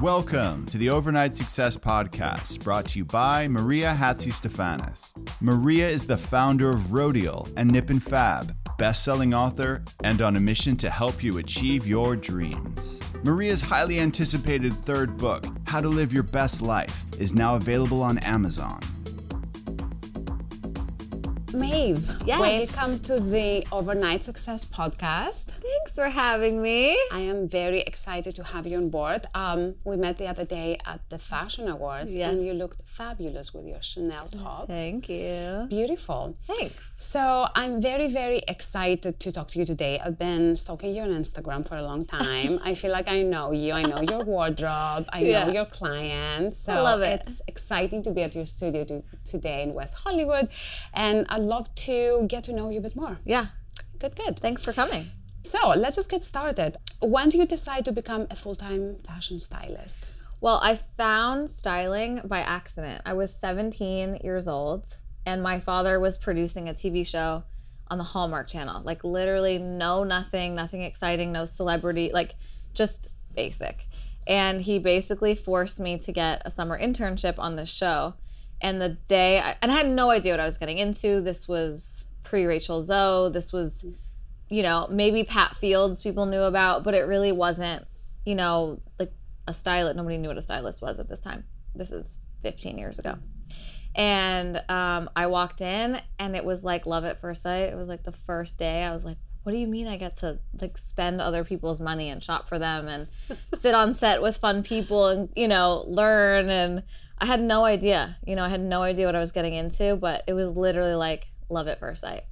Welcome to the Overnight Success Podcast, brought to you by Maria Hatzistefanis. Maria is the founder of Rodial and Nip and Fab, best-selling author, and on a mission to help you achieve your dreams. Maria's highly anticipated third book, How to Live Your Best Life, is now available on Amazon. Maeve, Yes. welcome to the Overnight Success Podcast. For having me. I am very excited to have you on board. Um, we met the other day at the Fashion Awards, Yes. and you looked fabulous with your Chanel top. Thank you. Beautiful. Thanks. So I'm very, very excited to talk to you today. I've been stalking you on Instagram for a long time. I feel like I know you. I know your wardrobe. I Yeah. know your clients. So love it. it's exciting to be at your studio to, today in West Hollywood, and I'd love to get to know you a bit more. Yeah. Good, good. Thanks for coming. So let's just get started. When do you decide to become a full-time fashion stylist? Well, I found styling by accident. I was 17 years old, and my father was producing a TV show on the Hallmark Channel. Like, literally, no, nothing, nothing exciting, no celebrity, like, just basic. And he basically forced me to get a summer internship on this show. And the day, I, and I had no idea what I was getting into. This was pre Rachel Zoe. This was, mm. You know, maybe Pat Fields people knew about, but it really wasn't, you know, like a stylist. Nobody knew what a stylist was at this time. This is 15 years ago. And um, I walked in and it was like love at first sight. It was like the first day. I was like, what do you mean I get to like spend other people's money and shop for them and sit on set with fun people and, you know, learn? And I had no idea. You know, I had no idea what I was getting into, but it was literally like love at first sight.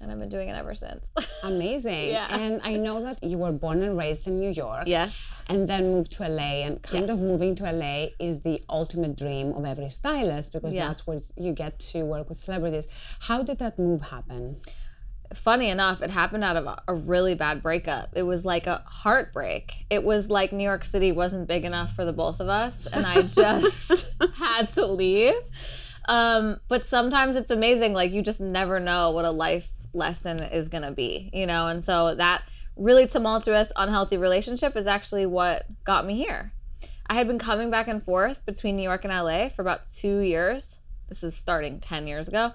And I've been doing it ever since. Amazing. Yeah. And I know that you were born and raised in New York. yes. And then moved to LA, and kind of moving to LA is the ultimate dream of every stylist because Yeah. that's where you get to work with celebrities. How did that move happen? funny enough, it happened out of a, a really bad breakup. It was like a heartbreak. It was like New York City wasn't big enough for the both of us, and I just had to leave. Um, but sometimes it's amazing. Like you just never know what a life lesson is gonna be, you know. And so that really tumultuous, unhealthy relationship is actually what got me here. I had been coming back and forth between New York and LA for about two years. This is starting 10 years ago.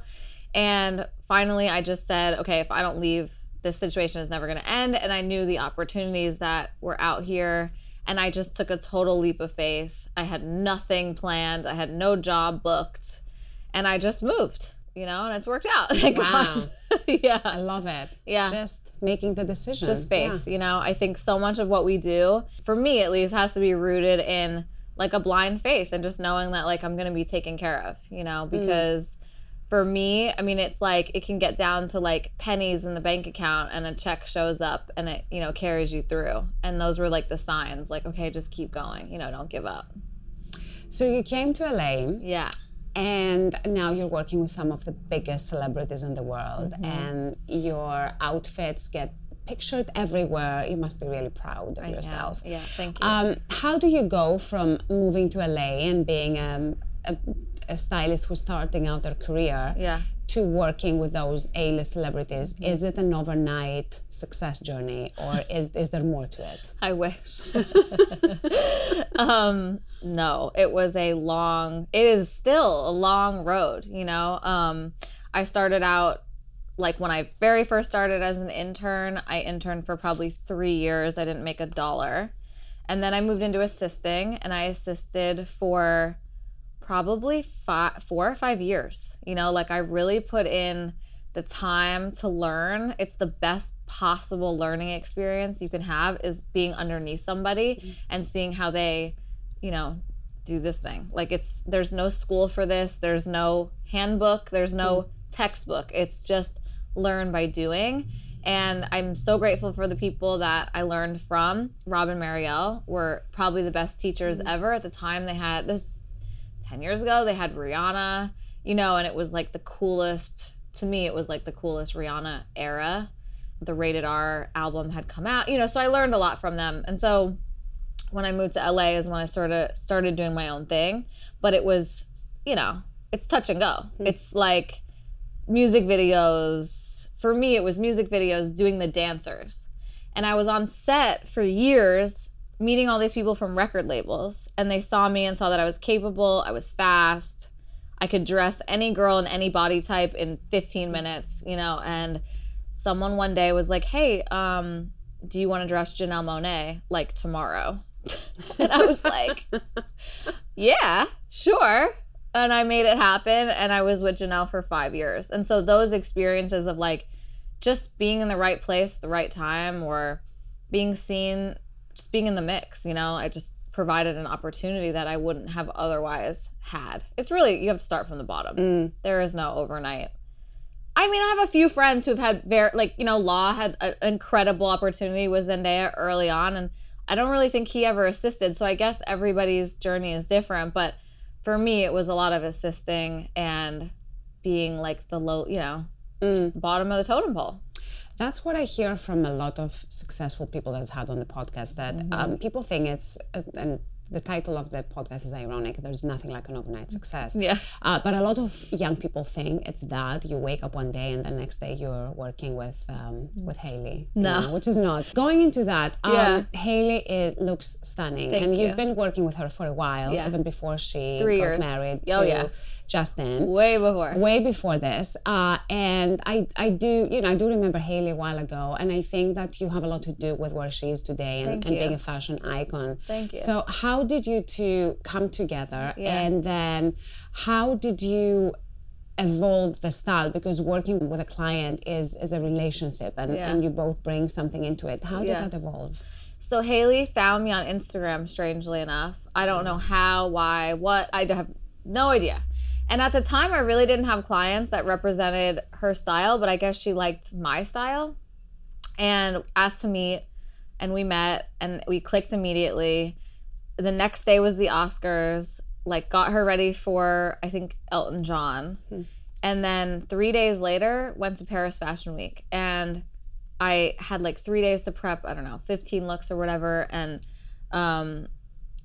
And finally, I just said, okay, if I don't leave, this situation is never going to end. And I knew the opportunities that were out here. And I just took a total leap of faith. I had nothing planned, I had no job booked. And I just moved, you know, and it's worked out. Thank Wow. God. yeah. I love it. Yeah. Just making the decision. just faith Yeah. you know i think so much of what we do for me at least has to be rooted in like a blind faith and just knowing that like i'm gonna be taken care of you know mm. because for me i mean it's like it can get down to like pennies in the bank account and a check shows up and it you know carries you through and those were like the signs like okay just keep going you know don't give up So you came to LA. yeah And now you're working with some of the biggest celebrities in the world, Mm-hmm. and your outfits get pictured everywhere. You must be really proud of I am. yourself. yeah thank you Um, how do you go from moving to LA and being um, a, a stylist who's starting out their career yeah to working with those A-list celebrities, Mm-hmm. is it an overnight success journey, or is is there more to it? I wish. um, no, it was a long. It is still a long road. You know, um, I started out like when I very first started as an intern. I interned for probably three years. I didn't make a dollar, and then I moved into assisting, and I assisted for probably five, four or five years. You know, like I really put in the time to learn. It's the best possible learning experience you can have is being underneath somebody mm-hmm. and seeing how they, you know, do this thing. Like it's there's no school for this. There's no handbook. There's no mm-hmm. textbook. It's just learn by doing. And I'm so grateful for the people that I learned from. Rob and Mariel were probably the best teachers mm-hmm. ever. At the time, they had this 10 years ago, they had Rihanna, you know, and it was like the coolest, to me, it was like the coolest Rihanna era. The rated R album had come out, you know, so I learned a lot from them. And so when I moved to LA is when I sort of started doing my own thing. But it was, you know, it's touch and go. Hmm. It's like music videos. For me, it was music videos doing the dancers. And I was on set for years meeting all these people from record labels. And they saw me and saw that I was capable, I was fast, I could dress any girl in any body type in 15 minutes, you know. And someone one day was like, hey, um, do you want to dress Janelle Monáe like tomorrow? and I was like, yeah, sure. And I made it happen. And I was with Janelle for five years. And so those experiences of like just being in the right place, the right time, or being seen, just being in the mix, you know, I just provided an opportunity that I wouldn't have otherwise had. It's really, you have to start from the bottom. Mm. There is no overnight. I mean, I have a few friends who've had very, like, you know, Law had an incredible opportunity with Zendaya early on, and I don't really think he ever assisted. So I guess everybody's journey is different. But for me, it was a lot of assisting and being like the low, you know, just mm. the bottom of the totem pole. That's what I hear from a lot of successful people that I've had on the podcast. That Mm-hmm. um, people think it's, uh, and the title of the podcast is ironic. There's nothing like an overnight success. Yeah. Uh, but a lot of young people think it's that you wake up one day and the next day you're working with um, with Hailey. you No. know, which is not. Going into that, um, Yeah. Hailey it looks stunning, Thank and you. you've been working with her for a while, Yeah. even before she Three got years. married Oh, to yeah. Justin Way before. way before this uh, and I, I do you know i do remember hailey a while ago and i think that you have a lot to do with where she is today and, and being a fashion icon Thank you. so how did you two come together Yeah. and then how did you evolve the style because working with a client is is a relationship and, Yeah. and you both bring something into it how did Yeah. that evolve So Hailey found me on Instagram, strangely enough. I don't know how, why, what. I have no idea. And at the time, I really didn't have clients that represented her style, but I guess she liked my style and asked to meet. And we met and we clicked immediately. The next day was the Oscars, like, got her ready for, I think, Elton John. And then three days later, went to Paris Fashion Week. And I had like three days to prep, I don't know, 15 looks or whatever. And um,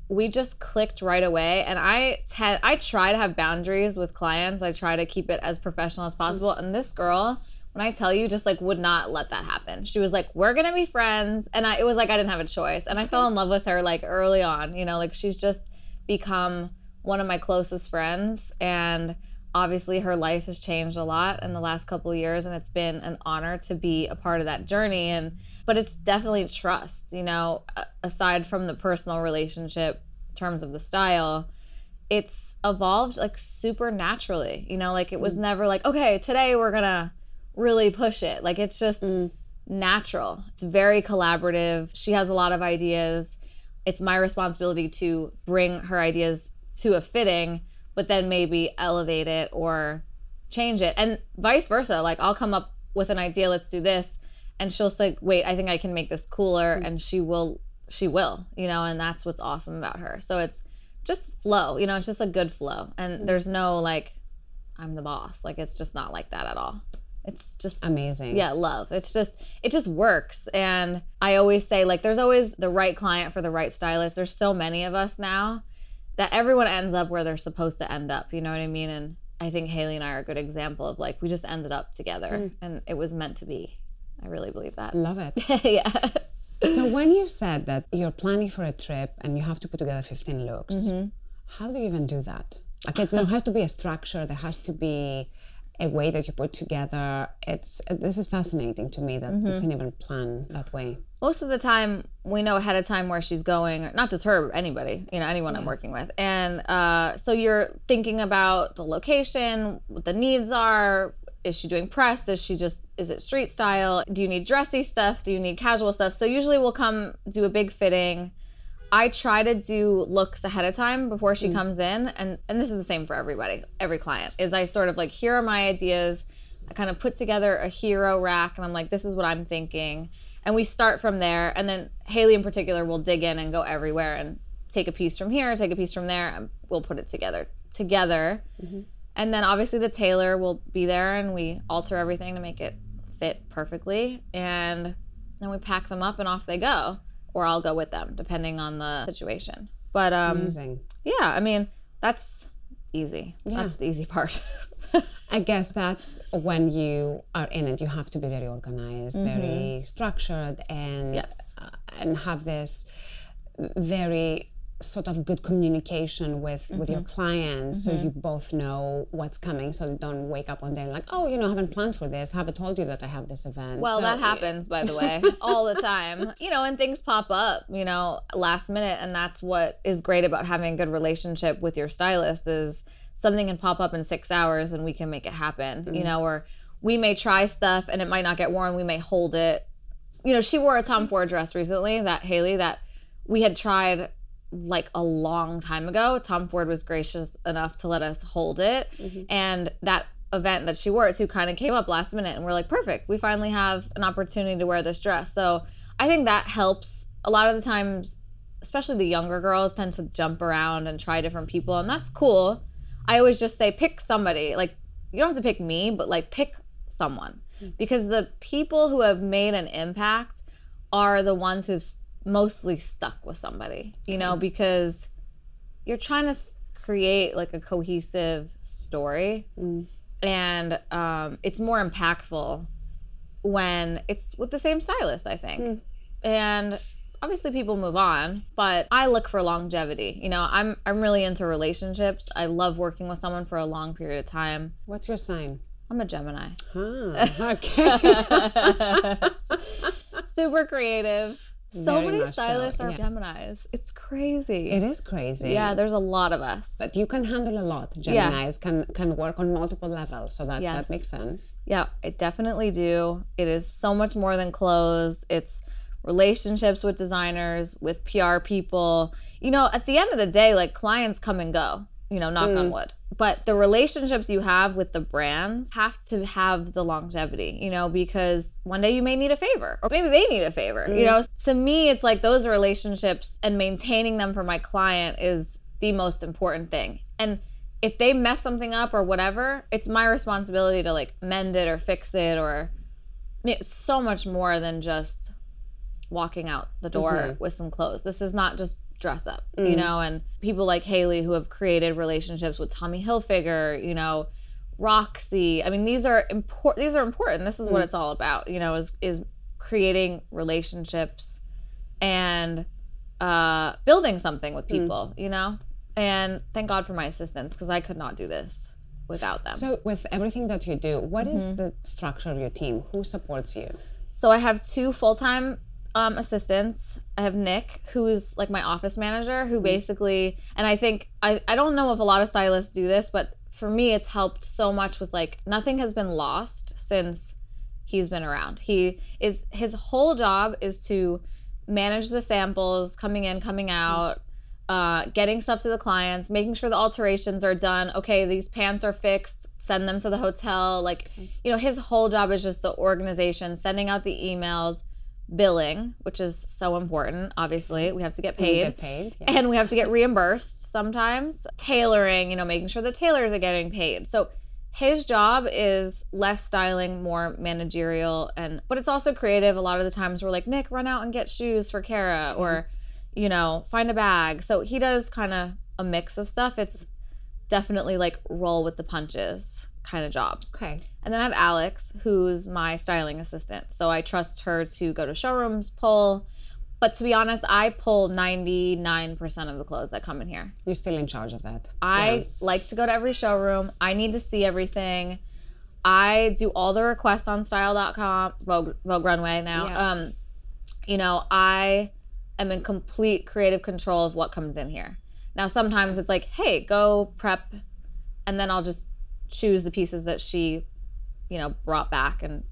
we just clicked right away. And I te- I try to have boundaries with clients. I try to keep it as professional as possible. And this girl, when I tell you, just like would not let that happen. She was like, "We're gonna be friends," and I, it was like I didn't have a choice. And I fell in love with her like early on. You know, like she's just become one of my closest friends. And obviously, her life has changed a lot in the last couple of years, and it's been an honor to be a part of that journey. And but it's definitely trust. You know, aside from the personal relationship, terms of the style it's evolved like super naturally. You know, like it was mm. never like, okay, today we're gonna really push it. Like it's just mm. natural. It's very collaborative. She has a lot of ideas. It's my responsibility to bring her ideas to a fitting, but then maybe elevate it or change it. And vice versa. Like I'll come up with an idea, let's do this. And she'll say, wait, I think I can make this cooler. Mm. And she will, she will, you know, and that's what's awesome about her. So it's just flow, you know, it's just a good flow. And mm-hmm. there's no like, I'm the boss. Like it's just not like that at all. It's just amazing yeah, love. It's just it just works. And I always say like there's always the right client for the right stylist. There's so many of us now that everyone ends up where they're supposed to end up, you know what I mean? And I think Hailey and I are a good example of like we just ended up together mm. and it was meant to be. I really believe that. Love it. yeah. So when you said that you're planning for a trip and you have to put together 15 looks, Mm-hmm. how do you even do that? Like it's, there has to be a structure, there has to be a way that you put together. It's this is fascinating to me that Mm-hmm. you can even plan that way. most of the time we know ahead of time where she's going not just her anybody you know anyone i'm working with and uh, so you're thinking about the location what the needs are is she doing press? Is she just is it street style? Do you need dressy stuff? Do you need casual stuff? So usually we'll come do a big fitting. I try to do looks ahead of time before she mm. comes in and and this is the same for everybody every client is i sort of like here are my ideas. I kind of put together a hero rack and i'm like this is what i'm thinking. And we start from there and then hailey in particular will dig in and go everywhere and take a piece from here take a piece from there and we'll put it together together mm-hmm. And then obviously the tailor will be there and we alter everything to make it fit perfectly. And then we pack them up and off they go. Or i'll go with them depending on the situation. But um Amazing. yeah i mean that's easy. That's the easy part. I guess that's when you are in it. You have to be very organized, very structured, and Yes. uh, and have this very sort of good communication with with your mm-hmm. clients, so mm-hmm. you both know what's coming. So you don't wake up one day and like, oh, you know, I haven't planned for this. I haven't told you that I have this event. Well, So, that happens, by the way, all the time. You know, and things pop up, you know, last minute, and that's what is great about having a good relationship with your stylist is something can pop up in six hours and we can make it happen. You mm-hmm. know, or we may try stuff and it might not get worn. We may hold it. You know, she wore a Tom Ford dress recently, that Hailey, that we had tried like a long time ago. Tom Ford was gracious enough to let us hold it. Mm-hmm. And that event that she wore it to kind of came up last minute. And we're like, perfect. We finally have an opportunity to wear this dress. So I think that helps. A lot of the times, especially the younger girls, tend to jump around and try different people. And that's cool. I always just say, pick somebody. Like, you don't have to pick me, but like, pick someone. Mm. Because the people who have made an impact are the ones who've mostly stuck with somebody, you know, because you're trying to create like a cohesive story. And um, it's more impactful when it's with the same stylist, I think. And obviously people move on, but I look for longevity. You know, I'm I'm really into relationships. I love working with someone for a long period of time. What's your sign? I'm a Gemini. Ah, okay. Super creative. So many much so, stylists are yeah. Geminis. It's crazy. it is crazy. Yeah, there's a lot of us. But you can handle a lot. Yeah. Geminis can can work on multiple levels, so that Yes. that makes sense. Yeah, I definitely do. It is so much more than clothes. It's relationships with designers, with PR people. You know, at the end of the day, like clients come and go, you know, knock on mm. wood. But the relationships you have with the brands have to have the longevity, you know, because one day you may need a favor or maybe they need a favor. You mm. know, to me, it's like those relationships and maintaining them for my client is the most important thing. And if they mess something up or whatever, it's my responsibility to like mend it or fix it or it's so much more than just walking out the door mm-hmm. with some clothes. This is not just dress up, you know, and people like Hailey who have created relationships with Tommy Hilfiger, you know, Roxy. I mean, these are important these are important. This is what it's all about, you know, is is creating relationships and uh building something with people, you know? And thank God for my assistants because I could not do this without them. So, with everything that you do, what is Mm-hmm. the structure of your team? Who supports you? So I have two full time um, assistants. I have Nick, who's like my office manager, who basically, and I think, I, I don't know if a lot of stylists do this, but for me, it's helped so much with like, nothing has been lost since he's been around. He is, his whole job is to manage the samples coming in, coming out. Uh, getting stuff to the clients, making sure the alterations are done. Okay, these pants are fixed. Send them to the hotel. Like, you know, his whole job is just the organization, sending out the emails, billing, which is so important. Obviously, we have to get paid. get paid. Yeah. And we have to get reimbursed sometimes. Tailoring, you know, making sure the tailors are getting paid. So his job is less styling, more managerial, and but it's also creative. A lot of the times we're like, Nick, run out and get shoes for Kara, or you know, find a bag. So he does kind of a mix of stuff. It's definitely like roll with the punches kind of job. Okay. And then I have Alex, who's my styling assistant. So I trust her to go to showrooms, pull. But to be honest, I pull 99% of the clothes that come in here. You're still in charge of that. I like to go to every showroom. I need to see everything. I do all the requests on style.com, Vogue, Vogue Runway now. Yeah. Um, you know, I am in complete creative control of what comes in here. Now, sometimes it's like, hey, go prep, and then I'll just choose the pieces that she, you know, brought back and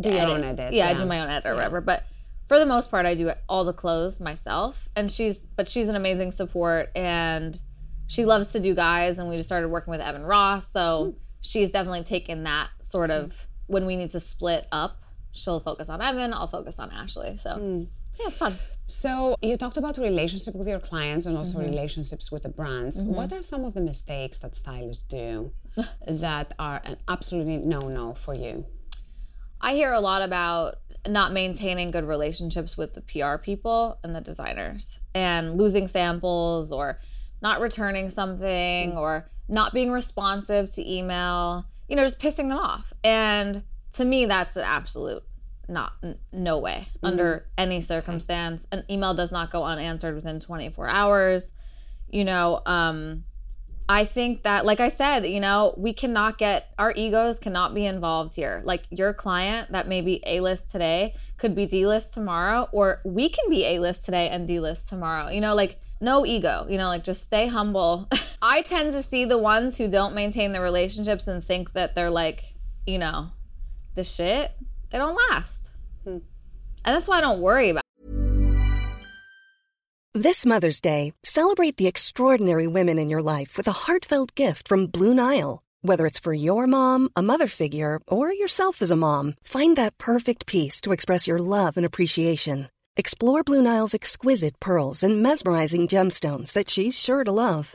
Do your own edit. yeah, I do my own edit or whatever. But for the most part, I do all the clothes myself. And she's, but she's an amazing support and she loves to do guys. And we just started working with Evan Ross. So mm-hmm. she's definitely taken that sort of mm. when we need to split up, she'll focus on Evan, I'll focus on Ashley. So mm. yeah, it's fun. So you talked about relationship with your clients and also Mm-hmm. relationships with the brands. What are some of the mistakes that stylists do that are an absolutely no-no for you? I hear a lot about not maintaining good relationships with the PR people and the designers and losing samples or not returning something or not being responsive to email, you know, just pissing them off. And to me, that's an absolute not n- no way under any circumstance. An email does not go unanswered within 24 hours. You know, um, I think that, like I said, you know, we cannot get our egos cannot be involved here. Like your client that may be A list today could be D list tomorrow, or we can be A list today and D list tomorrow. You know, like no ego, you know, like just stay humble. I tend to see the ones who don't maintain the relationships and think that they're like, you know, the shit, they don't last. Hmm. And that's why I don't worry about This Mother's Day, celebrate the extraordinary women in your life with a heartfelt gift from Blue Nile. Whether it's for your mom, a mother figure, or yourself as a mom, find that perfect piece to express your love and appreciation. Explore Blue Nile's exquisite pearls and mesmerizing gemstones that she's sure to love.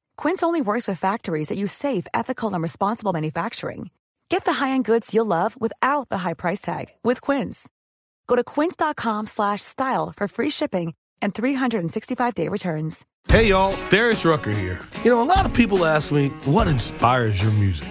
Quince only works with factories that use safe, ethical, and responsible manufacturing. Get the high-end goods you'll love without the high price tag with Quince. Go to quince.com slash style for free shipping and 365-day returns. Hey y'all, Darius Rucker here. You know, a lot of people ask me, what inspires your music?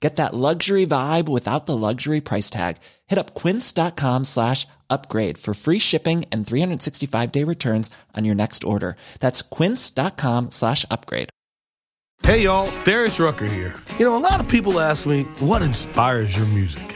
Get that luxury vibe without the luxury price tag. Hit up quince.com slash upgrade for free shipping and 365 day returns on your next order. That's quince.com slash upgrade. Hey y'all, Darius Rucker here. You know, a lot of people ask me, what inspires your music?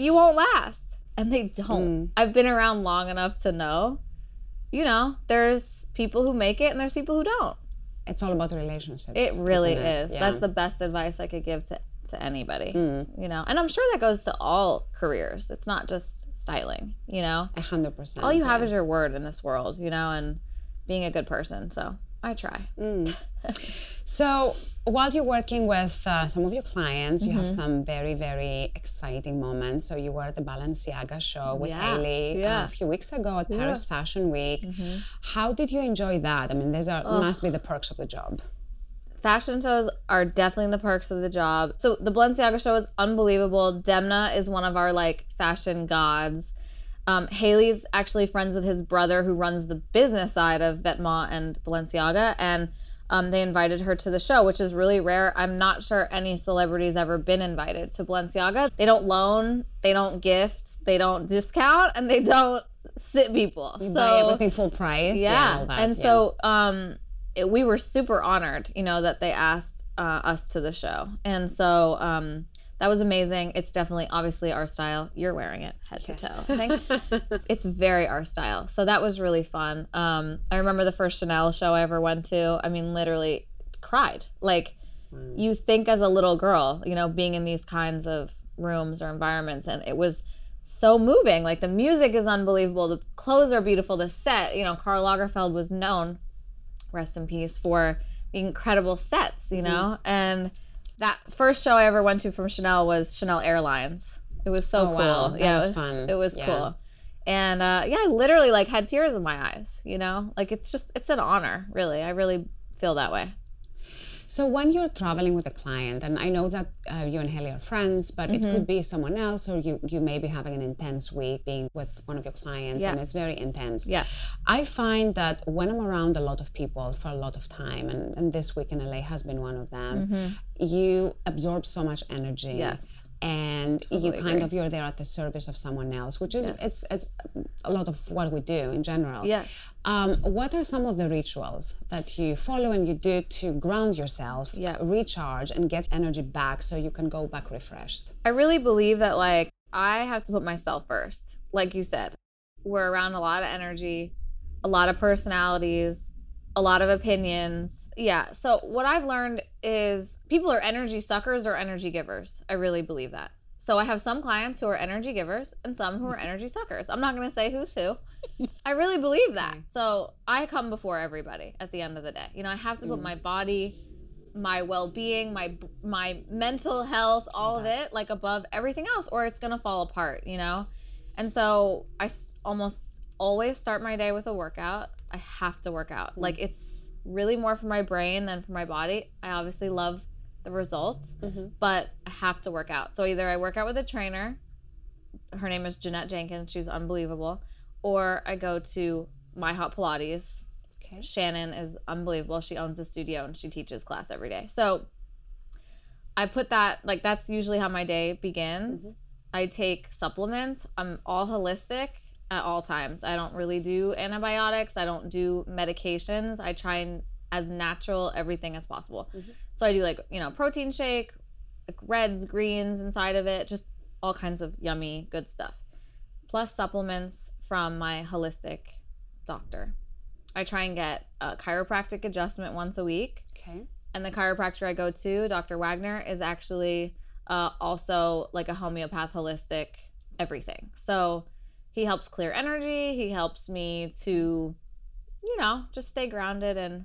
you won't last. And they don't. Mm. I've been around long enough to know, you know, there's people who make it and there's people who don't. It's all about relationships. It really it? is. Yeah. That's the best advice I could give to, to anybody. Mm. You know, and I'm sure that goes to all careers. It's not just styling, you know? A hundred percent. All you have yeah. is your word in this world, you know, and being a good person. So I try. So while you're working with uh, some of your clients, you have Mm-hmm. some very, very exciting moments. So you were at the Balenciaga show with Yeah, Hailey uh, yeah. Mm-hmm. a few weeks ago at Paris Fashion Week. How did you enjoy that? I mean, these are must be the perks of the job. Fashion shows are definitely the perks of the job. So the Balenciaga show is unbelievable. Demna is one of our like fashion gods. Um, Hailey's actually friends with his brother who runs the business side of Vetements and Balenciaga, and um, they invited her to the show, which is really rare. I'm not sure any celebrity's ever been invited to Balenciaga. They don't loan, they don't gift, they don't discount, and they don't sit people. You so buy everything full price. yeah, that, and yeah. so um it, we were super honored you know that they asked uh, us to the show and so um that was amazing. It's definitely obviously our style. You're wearing it head to toe. I think it's very our style. So that was really fun. Um i remember the first chanel show i ever went to. I mean literally cried. Like you think as a little girl you know being in these kinds of rooms or environments and it was so moving. Like the music is unbelievable. The clothes are beautiful. The set you know karl lagerfeld was known rest in peace for the incredible sets you know? And that first show i ever went to from chanel was chanel airlines it was so Oh, cool wow. Yeah was it was fun. it was Yeah. cool and uh, yeah i literally like had tears in my eyes you know like it's just it's an honor really i really feel that way So when you're traveling with a client, and I know that uh, you and Hailey are friends, but it Mm-hmm. could be someone else, or you you may be having an intense week being with one of your clients, and it's very intense. Yes. I find that when I'm around a lot of people for a lot of time, and, and this week in LA has been one of them, you absorb so much energy. Mm-hmm. Yes. And you kind agree. of you're there at the service of someone else, which is it's it's a lot of what we do in general. Yes. Um, what are some of the rituals that you follow and you do to ground yourself, Yeah. recharge, and get energy back so you can go back refreshed? I really believe that like I have to put myself first. Like you said, we're around a lot of energy, a lot of personalities, a lot of opinions. Yeah. So what I've learned is people are energy suckers or energy givers. I really believe that. So I have some clients who are energy givers and some who are energy suckers. I'm not going to say who's who. I really believe that. Mm-hmm. So I come before everybody at the end of the day. You know, I have to put my mm. body my well-being my my mental health all of it like above everything else or it's gonna fall apart you know and so I almost always start my day with a workout i have to work out hmm. like it's really more for my brain than for my body i obviously love the results mm-hmm. but i have to work out so either i work out with a trainer her name is jeanette jenkins she's unbelievable or i go to my hot pilates Okay. Shannon is unbelievable. She owns a studio and she teaches class every day. So I put that like that's usually how my day begins. Mm-hmm. I take supplements. I'm all holistic at all times. I don't really do antibiotics. I don't do medications. I try and as natural everything as possible. So I do like, you know, protein shake, like reds, greens inside of it, just all kinds of yummy good stuff. Plus supplements from my holistic doctor. I try and get a chiropractic adjustment once a week. Okay. And the chiropractor I go to, Dr. Wagner, is actually uh, also like a homeopath holistic everything. So he helps clear energy. He helps me to, you know, just stay grounded and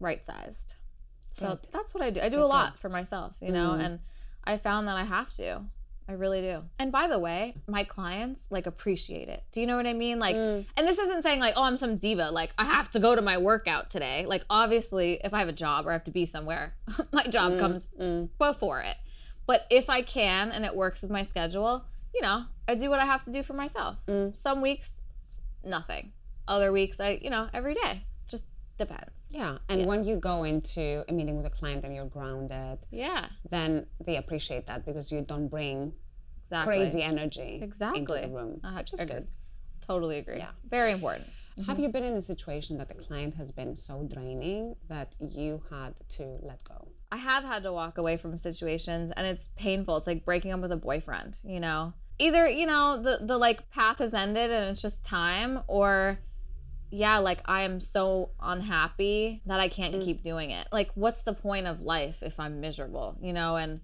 right sized. So Good. that's what I do. I do a lot for myself, you know, mm-hmm. and I found that I have to. I really do. And by the way, my clients like appreciate it. Do you know what I mean? Like, mm. and this isn't saying like, oh, I'm some diva. Like, I have to go to my workout today. Like, obviously, if I have a job or I have to be somewhere, my job mm, comes mm. before it. But if I can and it works with my schedule, you know, I do what I have to do for myself. Some weeks, nothing. Other weeks, I, you know, every day. Just depends. Yeah. And when you go into a meeting with a client and you're grounded, Yeah, then they appreciate that because you don't bring exactly. crazy energy Exactly. into the room, Uh, which agree. good. Totally agree. Yeah. Very important. Have you been in a situation that the client has been so draining that you had to let go? I have had to walk away from situations and it's painful. It's like breaking up with a boyfriend, you know. Either, you know, the the like path has ended and it's just time or yeah, like I am so unhappy that I can't keep doing it. Like what's the point of life if I'm miserable, you know? And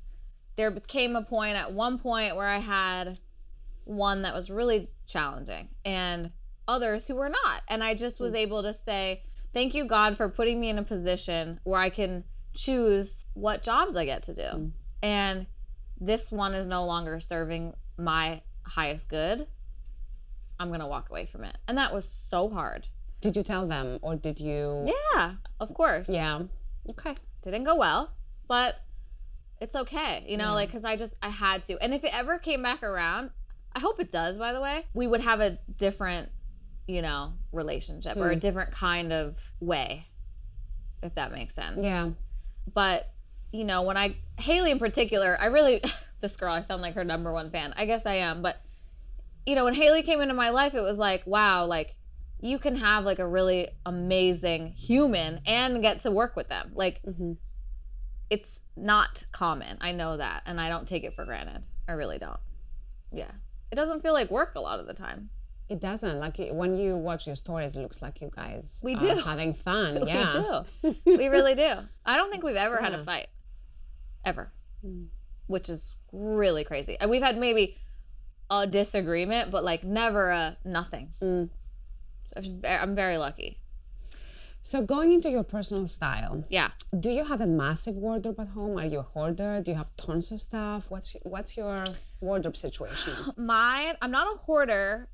there became a point at one point where I had one that was really challenging and others who were not. And I just was able to say, thank you God for putting me in a position where I can choose what jobs I get to do. Mm. And this one is no longer serving my highest good. I'm going to walk away from it. And that was so hard. Did you tell them or did you? Yeah, of course. Yeah. Okay. Didn't go well, but it's okay. You know, like cuz I just I had to. And if it ever came back around, I hope it does by the way. We would have a different, you know, relationship or a hmm. different kind of way. If that makes sense. Yeah. but you know when i hailey in particular i really this girl i sound like her number one fan i guess i am but you know when hailey came into my life it was like wow like you can have like a really amazing human and get to work with them like mm-hmm. it's not common i know that and i don't take it for granted i really don't yeah it doesn't feel like work a lot of the time It doesn't. Like when you watch your stories, it looks like you guys We are do. having fun. Yeah. We do. we really do. I don't think we've ever had a fight. Ever. Mm. Which is really crazy. And we've had maybe a disagreement, but like never a nothing. Mm. I'm I'm very lucky. So going into your personal style, Yeah. do you have a massive wardrobe at home? Are you a hoarder? Do you have tons of stuff? What's what's your wardrobe situation? Mine, I'm not a hoarder.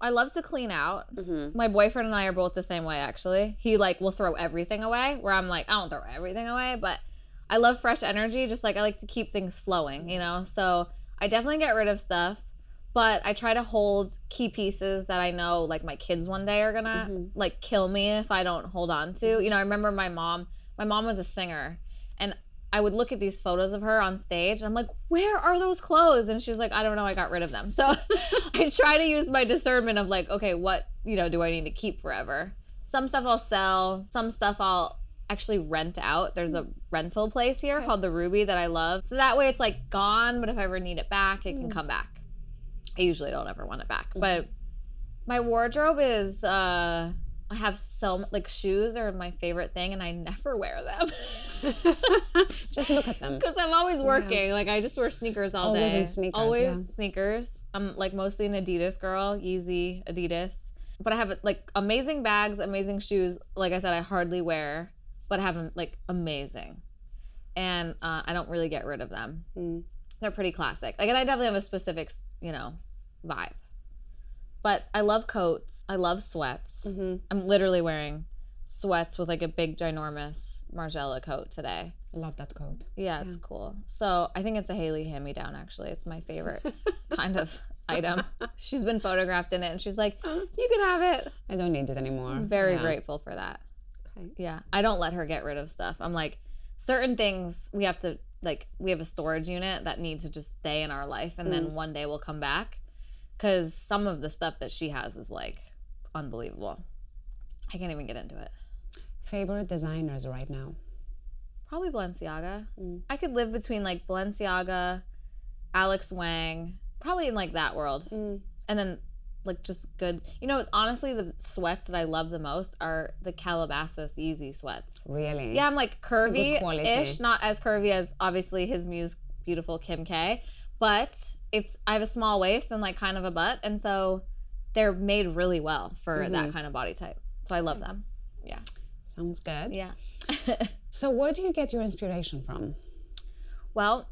I love to clean out. Mm-hmm. My boyfriend and I are both the same way actually. He like will throw everything away where I'm like, I don't throw everything away, but I love fresh energy. Just like I like to keep things flowing, you know? So I definitely get rid of stuff, but I try to hold key pieces that I know like my kids one day are gonna mm-hmm. like kill me if I don't hold on to. Mm-hmm. You know, I remember my mom, my mom was a singer and I would look at these photos of her on stage and I'm like, where are those clothes? And she's like, I don't know, I got rid of them. So I try to use my discernment of like, okay, what, you know, do I need to keep forever? Some stuff I'll sell, some stuff I'll actually rent out. There's a hmm. rental place here called the Ruby that I love. So that way it's like gone, but if I ever need it back, it can hmm. come back. I usually don't ever want it back. Hmm. But my wardrobe is uh I have so like shoes are my favorite thing and I never wear them. Just look at them. Because I'm always working. Like I just wear sneakers all Always day. in sneakers, Always yeah. sneakers. I'm like mostly an Adidas girl, Yeezy, Adidas. But I have like amazing bags, amazing shoes. Like I said, I hardly wear, but I have them like amazing, and uh, I don't really get rid of them. Mm. They're pretty classic. Like, and I definitely have a specific, you know, vibe. But I love coats. I love sweats. Mm-hmm. I'm literally wearing sweats with like a big ginormous Margiela coat today. I love that coat. Yeah, it's cool. So I think it's a Hailey hand me down. Actually, it's my favorite kind of item. She's been photographed in it, and she's like, "You can have it." I don't need it anymore. I'm very Yeah. grateful for that. Yeah, I don't let her get rid of stuff. I'm like, certain things we have to like. We have a storage unit that needs to just stay in our life, and then one day we'll come back. Because some of the stuff that she has is like unbelievable. I can't even get into it. Favorite designers right now? Probably Balenciaga. Mm. I could live between like Balenciaga, Alex Wang, probably in like that world. Mm. And then like just good. You know, honestly, the sweats that I love the most are the Calabasas Yeezy sweats. Really? Yeah, I'm like curvy ish, not as curvy as obviously his muse, beautiful Kim K, but it's I have a small waist and like kind of a butt, and so they're made really well for Mm-hmm. that kind of body type. So I love them. Yeah, Sounds good. yeah. So where do you get your inspiration from? Well,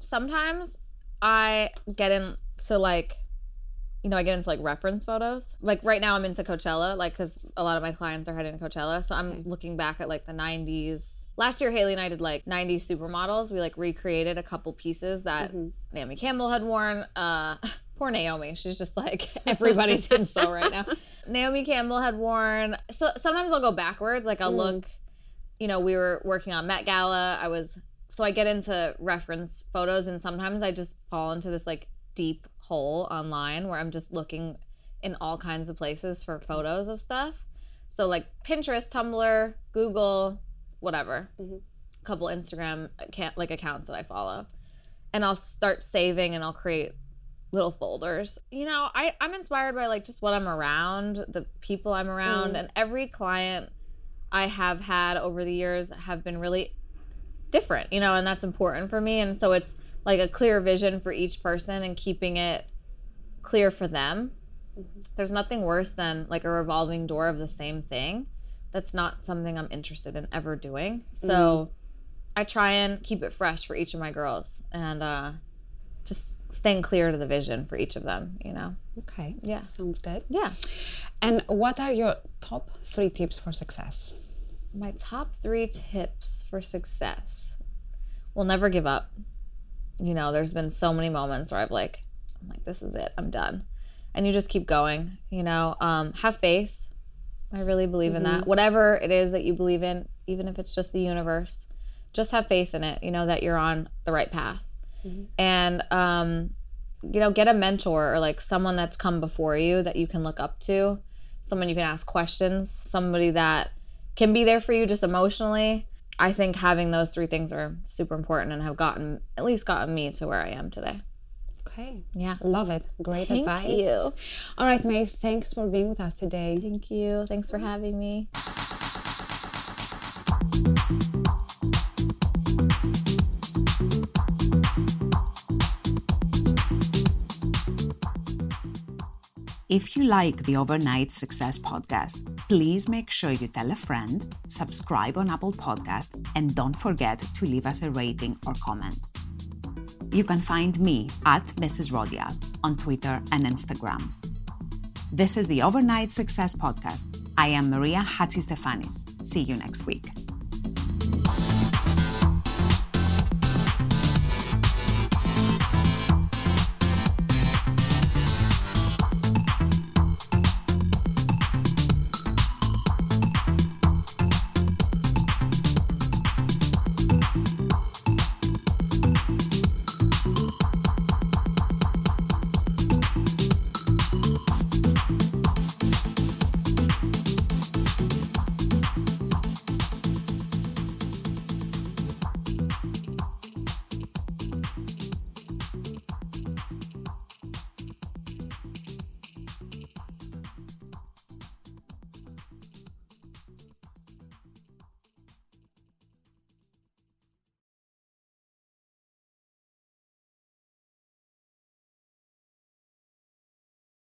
sometimes I get into like, you know, I get into like reference photos. Like right now, I'm into Coachella, like because a lot of my clients are heading to Coachella. So I'm looking back at like the 90s. Last year, Hailey and I did like 90s supermodels. We like recreated a couple pieces that Naomi Campbell had worn. Uh, poor Naomi, she's just like everybody's inspo right now. Naomi Campbell had worn. So sometimes I'll go backwards. Like I'll look you know, we were working on Met Gala. I was so I get into reference photos and sometimes I just fall into this like deep hole online where I'm just looking in all kinds of places for photos of stuff. So like Pinterest, Tumblr, Google, whatever. A couple Instagram account, like accounts that I follow. And I'll start saving and I'll create little folders. You know, I, I'm inspired by like just what I'm around, the people I'm around, mm-hmm. and every client I have had over the years have been really different, you know, and that's important for me. And so it's like a clear vision for each person and keeping it clear for them. There's nothing worse than like a revolving door of the same thing that's not something I'm interested in ever doing. So I try and keep it fresh for each of my girls and uh, just staying clear to the vision for each of them, you know? Okay. Yeah. Sounds good. Yeah. And what are your top three tips for success? My top three tips for success. will never give up. You know, there's been so many moments where I've like, I'm like, this is it, I'm done. And you just keep going, you know, um, have faith. I really believe in that. Whatever it is that you believe in, even if it's just the universe, just have faith in it, you know, that you're on the right path. And, um, you know, get a mentor or like someone that's come before you that you can look up to, someone you can ask questions, somebody that can be there for you just emotionally. I think having those three things are super important and have gotten, at least gotten me to where I am today. Okay. Yeah. Love it. Great Thank advice. you. All right, Maeve, thanks for being with us today. Thank you. Thanks for mm-hmm. having me. If you like the Overnight Success podcast, please make sure you tell a friend, subscribe on Apple Podcast, and don't forget to leave us a rating or comment. You can find me at Mrs. Rodial on Twitter and Instagram. This is the Overnight Success Podcast. I am Maria Hatzistefanis. See you next week.